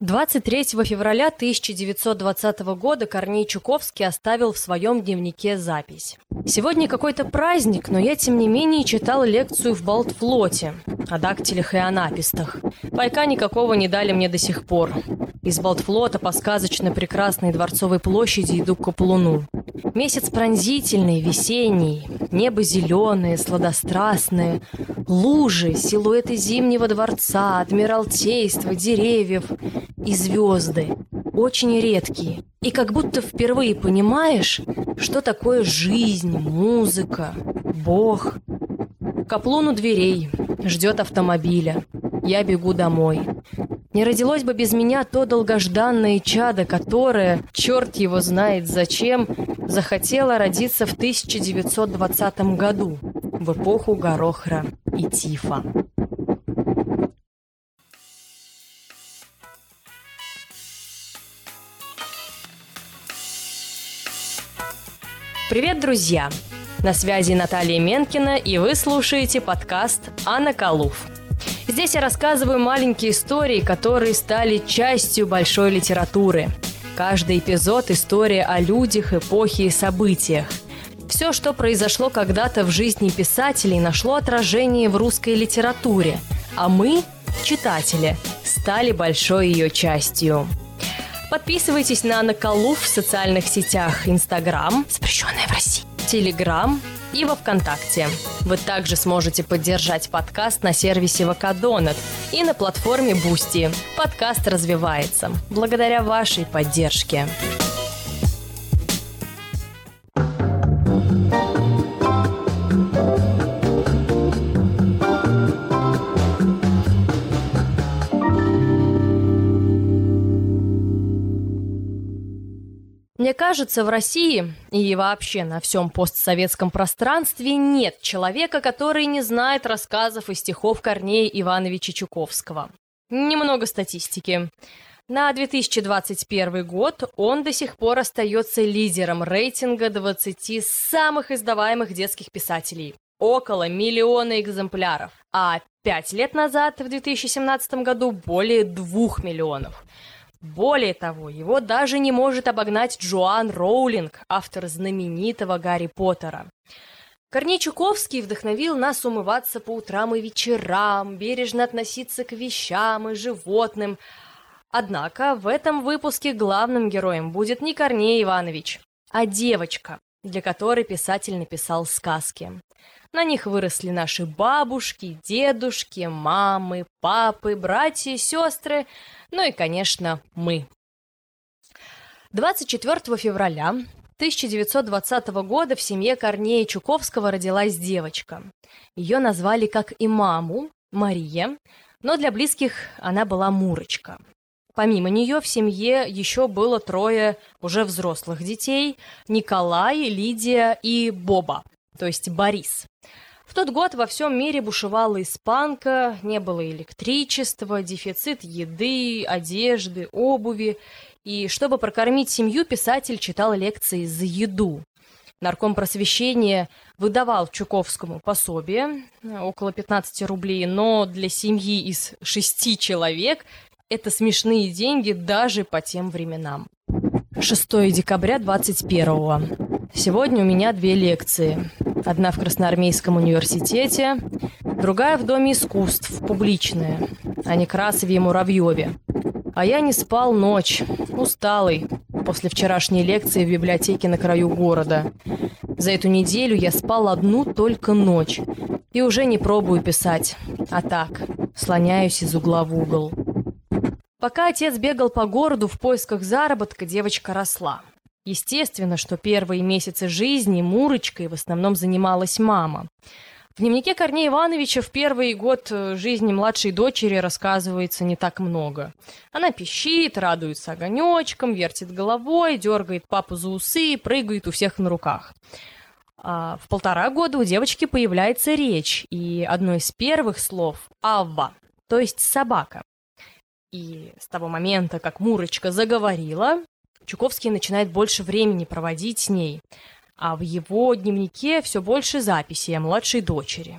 23 февраля 1920 года Корней Чуковский оставил в своем дневнике запись. «Сегодня какой-то праздник, но я, тем не менее, читал лекцию в Балтфлоте о дактилях и анапистах. Пайка никакого не дали мне до сих пор. Из Балтфлота по сказочно прекрасной Дворцовой площади иду к Каплуну. Месяц пронзительный, весенний, небо зеленое, сладострастное, лужи, силуэты Зимнего дворца, Адмиралтейства, деревьев – и звезды, очень редкие. И как будто впервые понимаешь, что такое жизнь, музыка, Бог. Каплун у дверей, ждет автомобиля. Я бегу домой. Не родилось бы без меня то долгожданное чадо, которое, черт его знает зачем, захотело родиться в 1920 году, в эпоху Горохра и Тифа. Привет, друзья! На связи Наталья Менкина, и вы слушаете подкаст «Анна Калуф». Здесь я рассказываю маленькие истории, которые стали частью большой литературы. Каждый эпизод – история о людях, эпохе и событиях. Все, что произошло когда-то в жизни писателей, нашло отражение в русской литературе, а мы, читатели, стали большой ее частью. Подписывайтесь на Наколу в социальных сетях Инстаграм, запрещенная в России, Телеграм и во Вконтакте. Вы также сможете поддержать подкаст на сервисе ВК Донат и на платформе Бусти. Подкаст развивается благодаря вашей поддержке. Мне кажется, в России и вообще на всем постсоветском пространстве нет человека, который не знает рассказов и стихов Корнея Ивановича Чуковского. Немного статистики. На 2021 год он до сих пор остается лидером рейтинга 20 самых издаваемых детских писателей. Около миллиона экземпляров. А пять лет назад, в 2017 году, более двух миллионов. Более того, его даже не может обогнать Джоан Роулинг, автор знаменитого Гарри Поттера. Корней Чуковский вдохновил нас умываться по утрам и вечерам, бережно относиться к вещам и животным. Однако в этом выпуске главным героем будет не Корней Иванович, а девочка, для которой писатель написал сказки. На них выросли наши бабушки, дедушки, мамы, папы, братья сестры, ну и, конечно, мы. 24 февраля 1920 года в семье Корнея Чуковского родилась девочка. Ее назвали, как и маму, Мария, но для близких она была Мурочка. Помимо нее в семье еще было трое уже взрослых детей – Николай, Лидия и Боба, то есть Борис. В тот год во всем мире бушевала испанка, не было электричества, дефицит еды, одежды, обуви. И чтобы прокормить семью, писатель читал лекции за еду. Нарком просвещения выдавал Чуковскому пособие, около 15 рублей, но для семьи из шести человек это смешные деньги даже по тем временам. 6 декабря 21 Сегодня у меня две лекции. Одна в Красноармейском университете, другая в Доме искусств, публичная, о Некрасове и Муравьеве. А я не спал ночь, усталый, после вчерашней лекции в библиотеке на краю города. За эту неделю я спал одну только ночь и уже не пробую писать, а так, слоняюсь из угла в угол. Пока отец бегал по городу в поисках заработка, девочка росла. Естественно, что первые месяцы жизни Мурочкой в основном занималась мама. В дневнике Корнея Ивановича в первый год э, жизни младшей дочери рассказывается не так много. Она пищит, радуется огонечком, вертит головой, дергает папу за усы прыгает у всех на руках. А в полтора года у девочки появляется речь, и одно из первых слов – «авва», то есть «собака». И с того момента, как Мурочка заговорила, Чуковский начинает больше времени проводить с ней, а в его дневнике все больше записей о младшей дочери.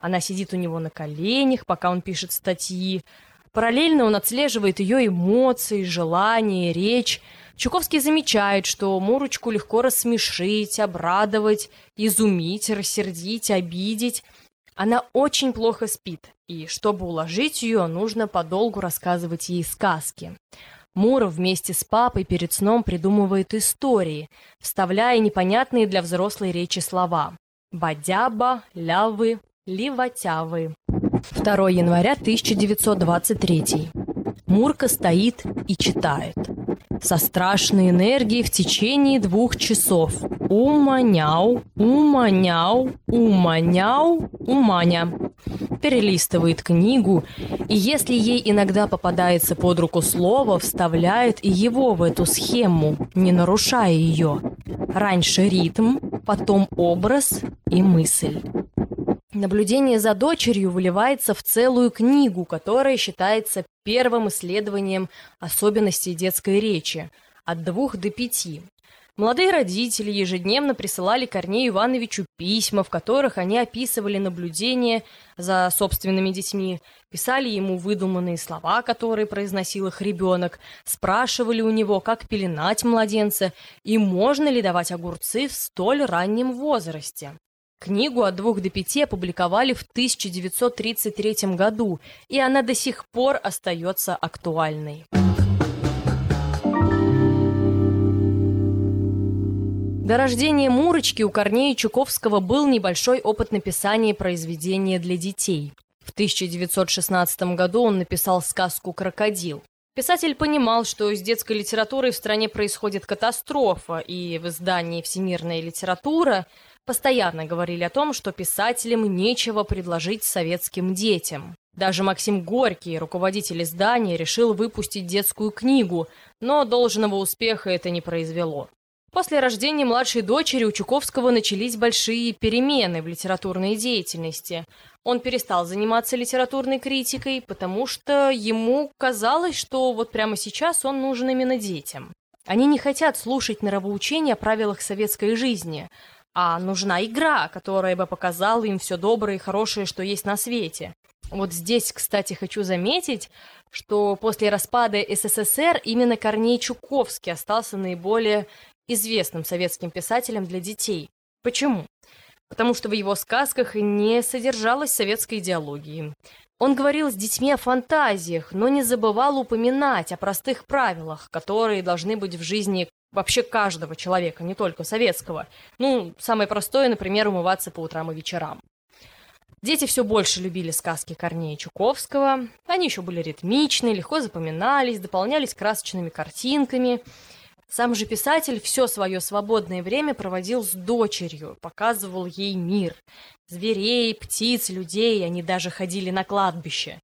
Она сидит у него на коленях, пока он пишет статьи, Параллельно он отслеживает ее эмоции, желания, речь. Чуковский замечает, что Мурочку легко рассмешить, обрадовать, изумить, рассердить, обидеть. Она очень плохо спит, и чтобы уложить ее, нужно подолгу рассказывать ей сказки. Муров вместе с папой перед сном придумывает истории, вставляя непонятные для взрослой речи слова. Бадяба, лявы, ливотявы. 2 января 1923. Мурка стоит и читает. Со страшной энергией в течение двух часов. Уманяу, уманяу, уманяу, уманя. Перелистывает книгу, и если ей иногда попадается под руку слово, вставляет и его в эту схему, не нарушая ее. Раньше ритм, потом образ и мысль. Наблюдение за дочерью выливается в целую книгу, которая считается первым исследованием особенностей детской речи от двух до пяти. Молодые родители ежедневно присылали Корнею Ивановичу письма, в которых они описывали наблюдения за собственными детьми, писали ему выдуманные слова, которые произносил их ребенок, спрашивали у него, как пеленать младенца и можно ли давать огурцы в столь раннем возрасте. Книгу «От двух до пяти» опубликовали в 1933 году, и она до сих пор остается актуальной. До рождения Мурочки у Корнея Чуковского был небольшой опыт написания произведения для детей. В 1916 году он написал сказку «Крокодил». Писатель понимал, что с детской литературой в стране происходит катастрофа, и в издании «Всемирная литература» постоянно говорили о том, что писателям нечего предложить советским детям. Даже Максим Горький, руководитель издания, решил выпустить детскую книгу, но должного успеха это не произвело. После рождения младшей дочери у Чуковского начались большие перемены в литературной деятельности. Он перестал заниматься литературной критикой, потому что ему казалось, что вот прямо сейчас он нужен именно детям. Они не хотят слушать нравоучения о правилах советской жизни – а нужна игра, которая бы показала им все доброе и хорошее, что есть на свете. Вот здесь, кстати, хочу заметить, что после распада СССР именно Корней Чуковский остался наиболее известным советским писателем для детей. Почему? Потому что в его сказках не содержалось советской идеологии. Он говорил с детьми о фантазиях, но не забывал упоминать о простых правилах, которые должны быть в жизни вообще каждого человека, не только советского. Ну, самое простое, например, умываться по утрам и вечерам. Дети все больше любили сказки Корнея Чуковского. Они еще были ритмичны, легко запоминались, дополнялись красочными картинками. Сам же писатель все свое свободное время проводил с дочерью, показывал ей мир. Зверей, птиц, людей, они даже ходили на кладбище.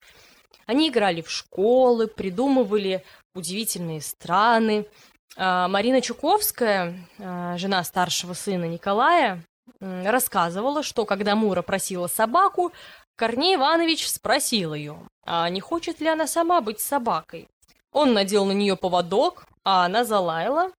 Они играли в школы, придумывали удивительные страны, Марина Чуковская, а, жена старшего сына Николая, рассказывала, что когда Мура просила собаку, Корней Иванович спросил ее, а не хочет ли она сама быть собакой. Он надел на нее поводок, а она залаяла.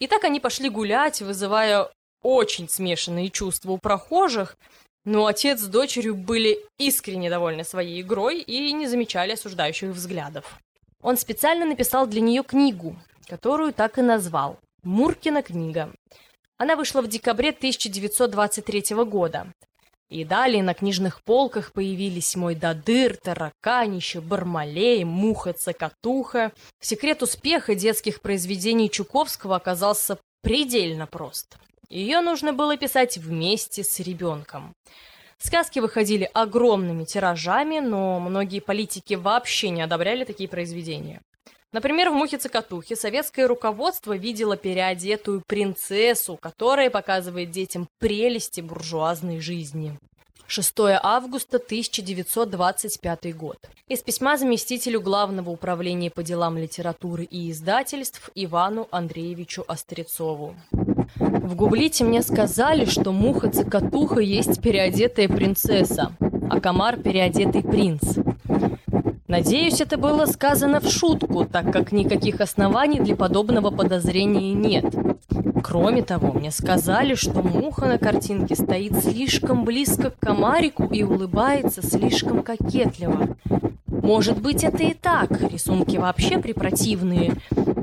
И так они пошли гулять, вызывая очень смешанные чувства у прохожих, но отец с дочерью были искренне довольны своей игрой и не замечали осуждающих взглядов. Он специально написал для нее книгу, которую так и назвал «Муркина книга». Она вышла в декабре 1923 года. И далее на книжных полках появились «Мой дадыр», «Тараканище», «Бармалей», «Муха», «Цокотуха». Секрет успеха детских произведений Чуковского оказался предельно прост. Ее нужно было писать вместе с ребенком. Сказки выходили огромными тиражами, но многие политики вообще не одобряли такие произведения. Например, в «Мухе-цокотухе» советское руководство видело переодетую принцессу, которая показывает детям прелести буржуазной жизни. 6 августа 1925 год. Из письма заместителю Главного управления по делам литературы и издательств Ивану Андреевичу Острецову. В Гублите мне сказали, что муха-цокотуха есть переодетая принцесса, а комар – переодетый принц. Надеюсь, это было сказано в шутку, так как никаких оснований для подобного подозрения нет. Кроме того, мне сказали, что муха на картинке стоит слишком близко к комарику и улыбается слишком кокетливо. Может быть, это и так, рисунки вообще препротивные.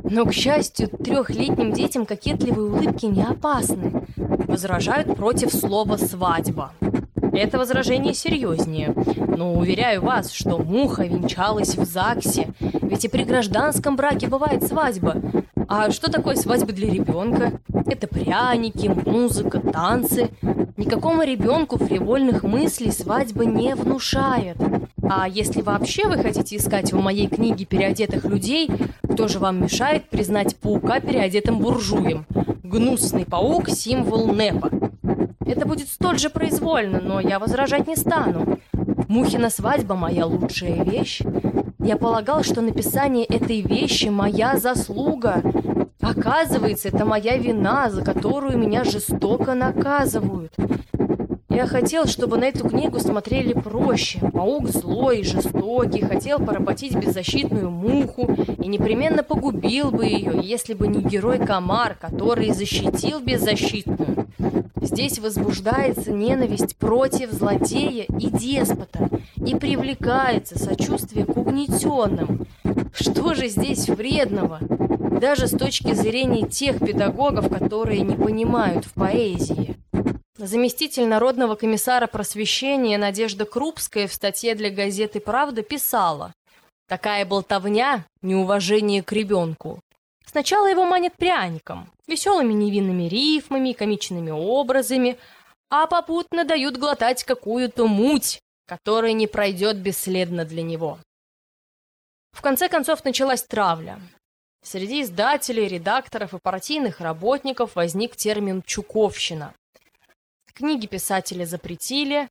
Но, к счастью, трехлетним детям кокетливые улыбки не опасны. Возражают против слова «свадьба». Это возражение серьезнее. Но уверяю вас, что муха венчалась в ЗАГСе. Ведь и при гражданском браке бывает свадьба. А что такое свадьба для ребенка? Это пряники, музыка, танцы. Никакому ребенку фривольных мыслей свадьба не внушает. А если вообще вы хотите искать в моей книге переодетых людей, кто же вам мешает признать паука переодетым буржуем? Гнусный паук – символ НЭПа. Это будет столь же произвольно, но я возражать не стану. Мухина свадьба – моя лучшая вещь. Я полагал, что написание этой вещи – моя заслуга. Оказывается, это моя вина, за которую меня жестоко наказывают. Я хотел, чтобы на эту книгу смотрели проще. Паук злой жестокий, хотел поработить беззащитную муху и непременно погубил бы ее, если бы не герой-комар, который защитил беззащитную. Здесь возбуждается ненависть против злодея и деспота, и привлекается сочувствие к угнетенным. Что же здесь вредного? Даже с точки зрения тех педагогов, которые не понимают в поэзии. Заместитель Народного комиссара просвещения Надежда Крупская в статье для газеты «Правда» писала «Такая болтовня – неуважение к ребенку. Сначала его манят пряником, веселыми невинными рифмами, комичными образами, а попутно дают глотать какую-то муть, которая не пройдет бесследно для него. В конце концов началась травля. Среди издателей, редакторов и партийных работников возник термин «чуковщина». Книги писатели запретили,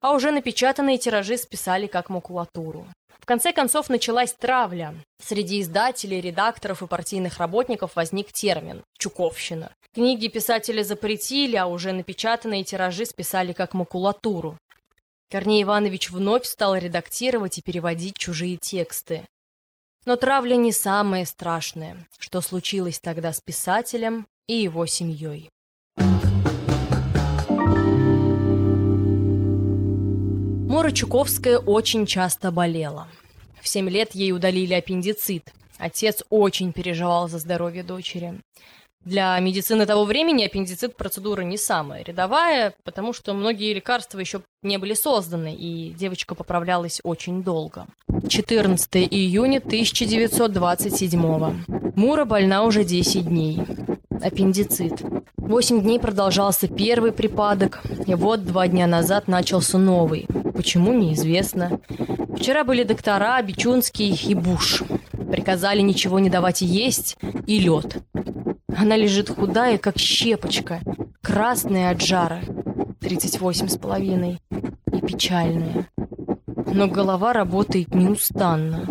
а уже напечатанные тиражи списали как макулатуру. В конце концов началась травля. Среди издателей, редакторов и партийных работников возник термин «чуковщина». Книги писатели запретили, а уже напечатанные тиражи списали как макулатуру. Корней Иванович вновь стал редактировать и переводить чужие тексты. Но травля не самое страшное, что случилось тогда с писателем и его семьей. Мора Чуковская очень часто болела. В семь лет ей удалили аппендицит. Отец очень переживал за здоровье дочери. Для медицины того времени аппендицит процедура не самая рядовая, потому что многие лекарства еще не были созданы, и девочка поправлялась очень долго. 14 июня 1927 Мура больна уже 10 дней. Аппендицит. Восемь дней продолжался первый припадок, и вот два дня назад начался новый. Почему, неизвестно. Вчера были доктора Бичунский и Буш. Приказали ничего не давать есть и лед. Она лежит худая, как щепочка, красная от жара, 38 с половиной, и печальная. Но голова работает неустанно.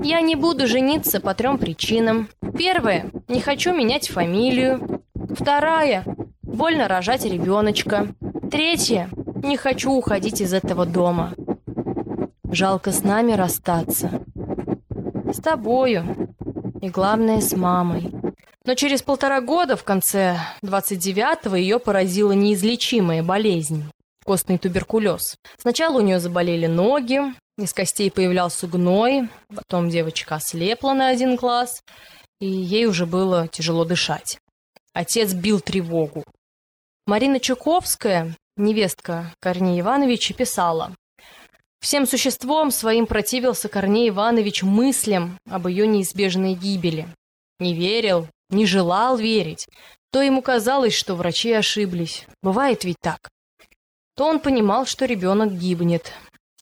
Я не буду жениться по трем причинам. Первое – не хочу менять фамилию. Вторая – больно рожать ребеночка. Третье – не хочу уходить из этого дома. Жалко с нами расстаться. С тобою. И главное, с мамой. Но через полтора года, в конце 29-го, ее поразила неизлечимая болезнь – костный туберкулез. Сначала у нее заболели ноги, из костей появлялся гной, потом девочка ослепла на один глаз, и ей уже было тяжело дышать. Отец бил тревогу. Марина Чуковская, невестка Корнея Ивановича, писала. Всем существом своим противился Корней Иванович мыслям об ее неизбежной гибели. Не верил, не желал верить. То ему казалось, что врачи ошиблись. Бывает ведь так. То он понимал, что ребенок гибнет,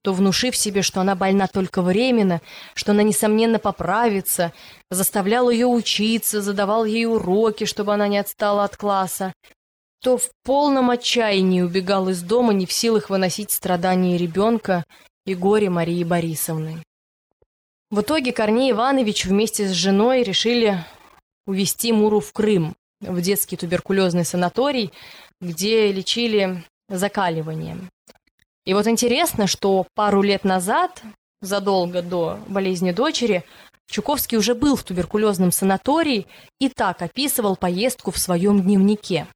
то, внушив себе, что она больна только временно, что она, несомненно, поправится, заставлял ее учиться, задавал ей уроки, чтобы она не отстала от класса, то в полном отчаянии убегал из дома, не в силах выносить страдания ребенка и горе Марии Борисовны. В итоге Корней Иванович вместе с женой решили увезти Муру в Крым, в детский туберкулезный санаторий, где лечили закаливанием. И вот интересно, что пару лет назад, задолго до болезни дочери, Чуковский уже был в туберкулезном санатории и так описывал поездку в своем дневнике.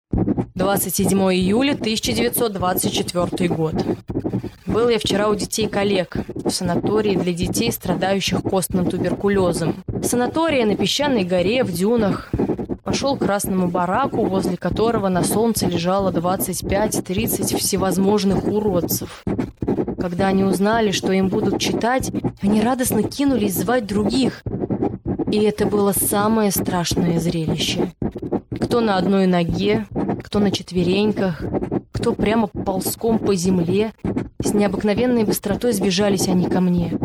27 июля 1924 год. Был я вчера у детей коллег в санатории для детей, страдающих костным туберкулезом. Санатория на песчаной горе в дюнах. Пошел к красному бараку, возле которого на солнце лежало 25-30 всевозможных уродцев. Когда они узнали, что им будут читать, они радостно кинулись звать других. И это было самое страшное зрелище. Кто на одной ноге, кто на четвереньках, кто прямо ползком по земле. С необыкновенной быстротой сбежались они ко мне.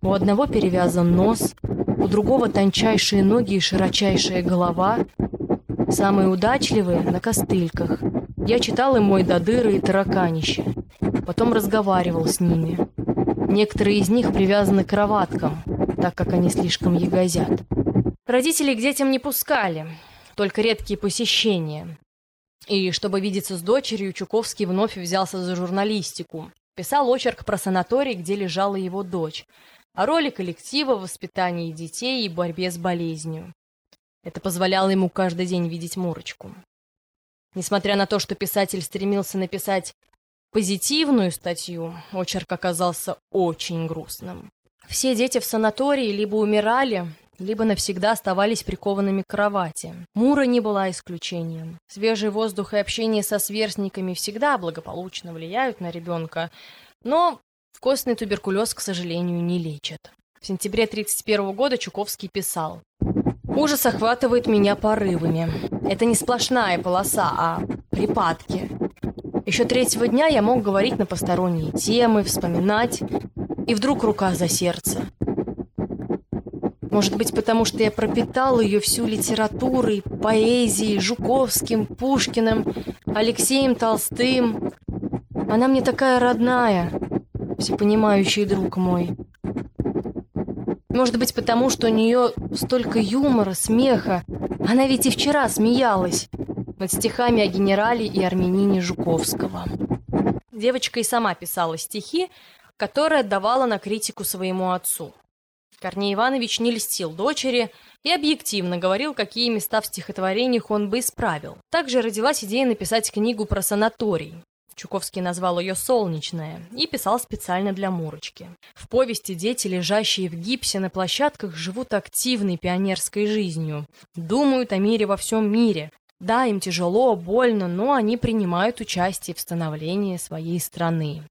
У одного перевязан нос, у другого тончайшие ноги и широчайшая голова. Самые удачливые — на костыльках. Я читал им мой додыры и тараканище. Потом разговаривал с ними. Некоторые из них привязаны к кроваткам, так как они слишком ягозят. Родителей к детям не пускали, только редкие посещения. И чтобы видеться с дочерью, Чуковский вновь взялся за журналистику. Писал очерк про санаторий, где лежала его дочь, о роли коллектива в воспитании детей и борьбе с болезнью. Это позволяло ему каждый день видеть Мурочку. Несмотря на то, что писатель стремился написать позитивную статью, очерк оказался очень грустным. Все дети в санатории либо умирали, либо навсегда оставались прикованными к кровати. Мура не была исключением. Свежий воздух и общение со сверстниками всегда благополучно влияют на ребенка, но костный туберкулез, к сожалению, не лечат. В сентябре 1931 года Чуковский писал «Ужас охватывает меня порывами. Это не сплошная полоса, а припадки. Еще третьего дня я мог говорить на посторонние темы, вспоминать, и вдруг рука за сердце. Может быть, потому что я пропитал ее всю литературой, поэзией, Жуковским, Пушкиным, Алексеем Толстым. Она мне такая родная, всепонимающий друг мой. Может быть, потому что у нее столько юмора, смеха. Она ведь и вчера смеялась над стихами о генерале и армянине Жуковского. Девочка и сама писала стихи, которые отдавала на критику своему отцу. Корней Иванович не льстил дочери и объективно говорил, какие места в стихотворениях он бы исправил. Также родилась идея написать книгу про санаторий. Чуковский назвал ее «Солнечная» и писал специально для Мурочки. В повести дети, лежащие в гипсе на площадках, живут активной пионерской жизнью. Думают о мире во всем мире. Да, им тяжело, больно, но они принимают участие в становлении своей страны.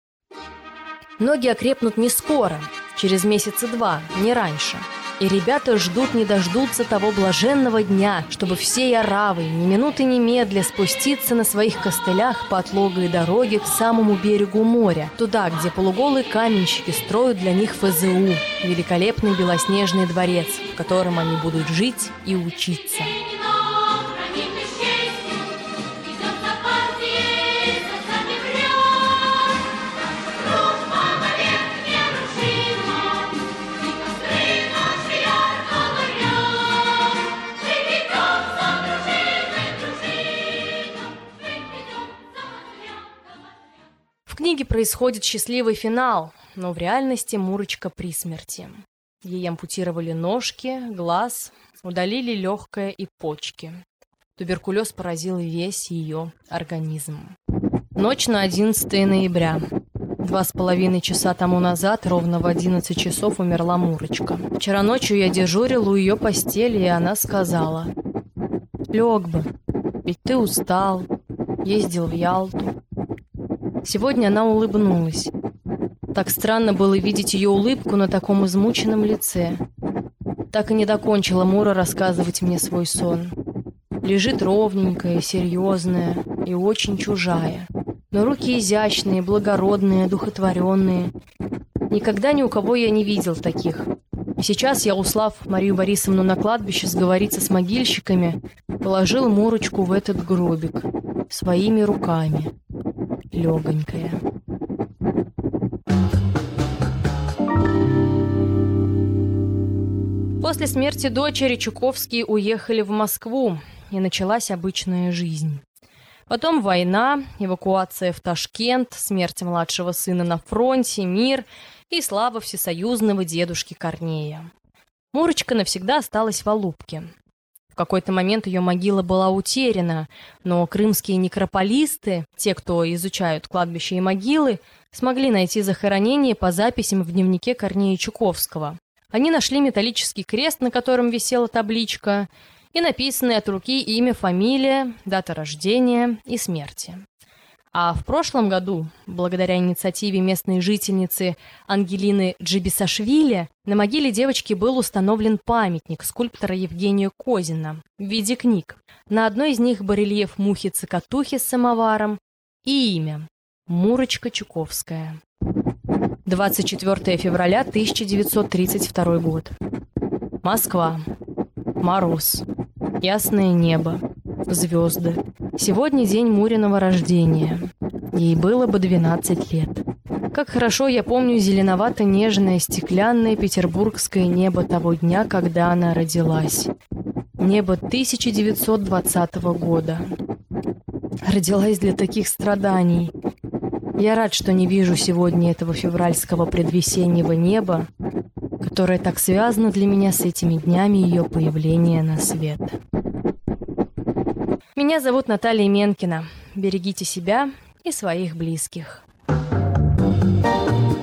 Ноги окрепнут не скоро, через месяца два, не раньше. И ребята ждут не дождутся того блаженного дня, чтобы всей оравой ни минуты медля спуститься на своих костылях по отлогой дороге к самому берегу моря, туда, где полуголые каменщики строят для них ФЗУ, великолепный белоснежный дворец, в котором они будут жить и учиться. Книге происходит счастливый финал, но в реальности Мурочка при смерти. Ей ампутировали ножки, глаз, удалили легкое и почки. Туберкулез поразил весь ее организм. Ночь на 11 ноября. Два с половиной часа тому назад, ровно в 11 часов, умерла Мурочка. Вчера ночью я дежурил у ее постели, и она сказала, «Лег бы, ведь ты устал, ездил в Ялту, Сегодня она улыбнулась. Так странно было видеть ее улыбку на таком измученном лице. Так и не докончила Мура рассказывать мне свой сон. Лежит ровненькая, серьезная и очень чужая. Но руки изящные, благородные, духотворенные. Никогда ни у кого я не видел таких. И сейчас я, услав Марию Борисовну на кладбище сговориться с могильщиками, положил Мурочку в этот гробик своими руками легонькая. После смерти дочери Чуковские уехали в Москву, и началась обычная жизнь. Потом война, эвакуация в Ташкент, смерть младшего сына на фронте, мир и слава всесоюзного дедушки Корнея. Мурочка навсегда осталась в Алубке какой-то момент ее могила была утеряна, но крымские некрополисты, те, кто изучают кладбища и могилы, смогли найти захоронение по записям в дневнике Корнея Чуковского. Они нашли металлический крест, на котором висела табличка, и написанные от руки имя, фамилия, дата рождения и смерти. А в прошлом году, благодаря инициативе местной жительницы Ангелины Джибисашвили, на могиле девочки был установлен памятник скульптора Евгения Козина в виде книг. На одной из них барельеф мухи-цикатухи с самоваром и имя – Мурочка Чуковская. 24 февраля 1932 год. Москва. Мороз. Ясное небо. Звезды. Сегодня день Муриного рождения. Ей было бы 12 лет. Как хорошо я помню зеленовато-нежное стеклянное петербургское небо того дня, когда она родилась. Небо 1920 года. Родилась для таких страданий. Я рад, что не вижу сегодня этого февральского предвесеннего неба, которое так связано для меня с этими днями ее появления на свет. Меня зовут Наталья Менкина. Берегите себя и своих близких. Thank you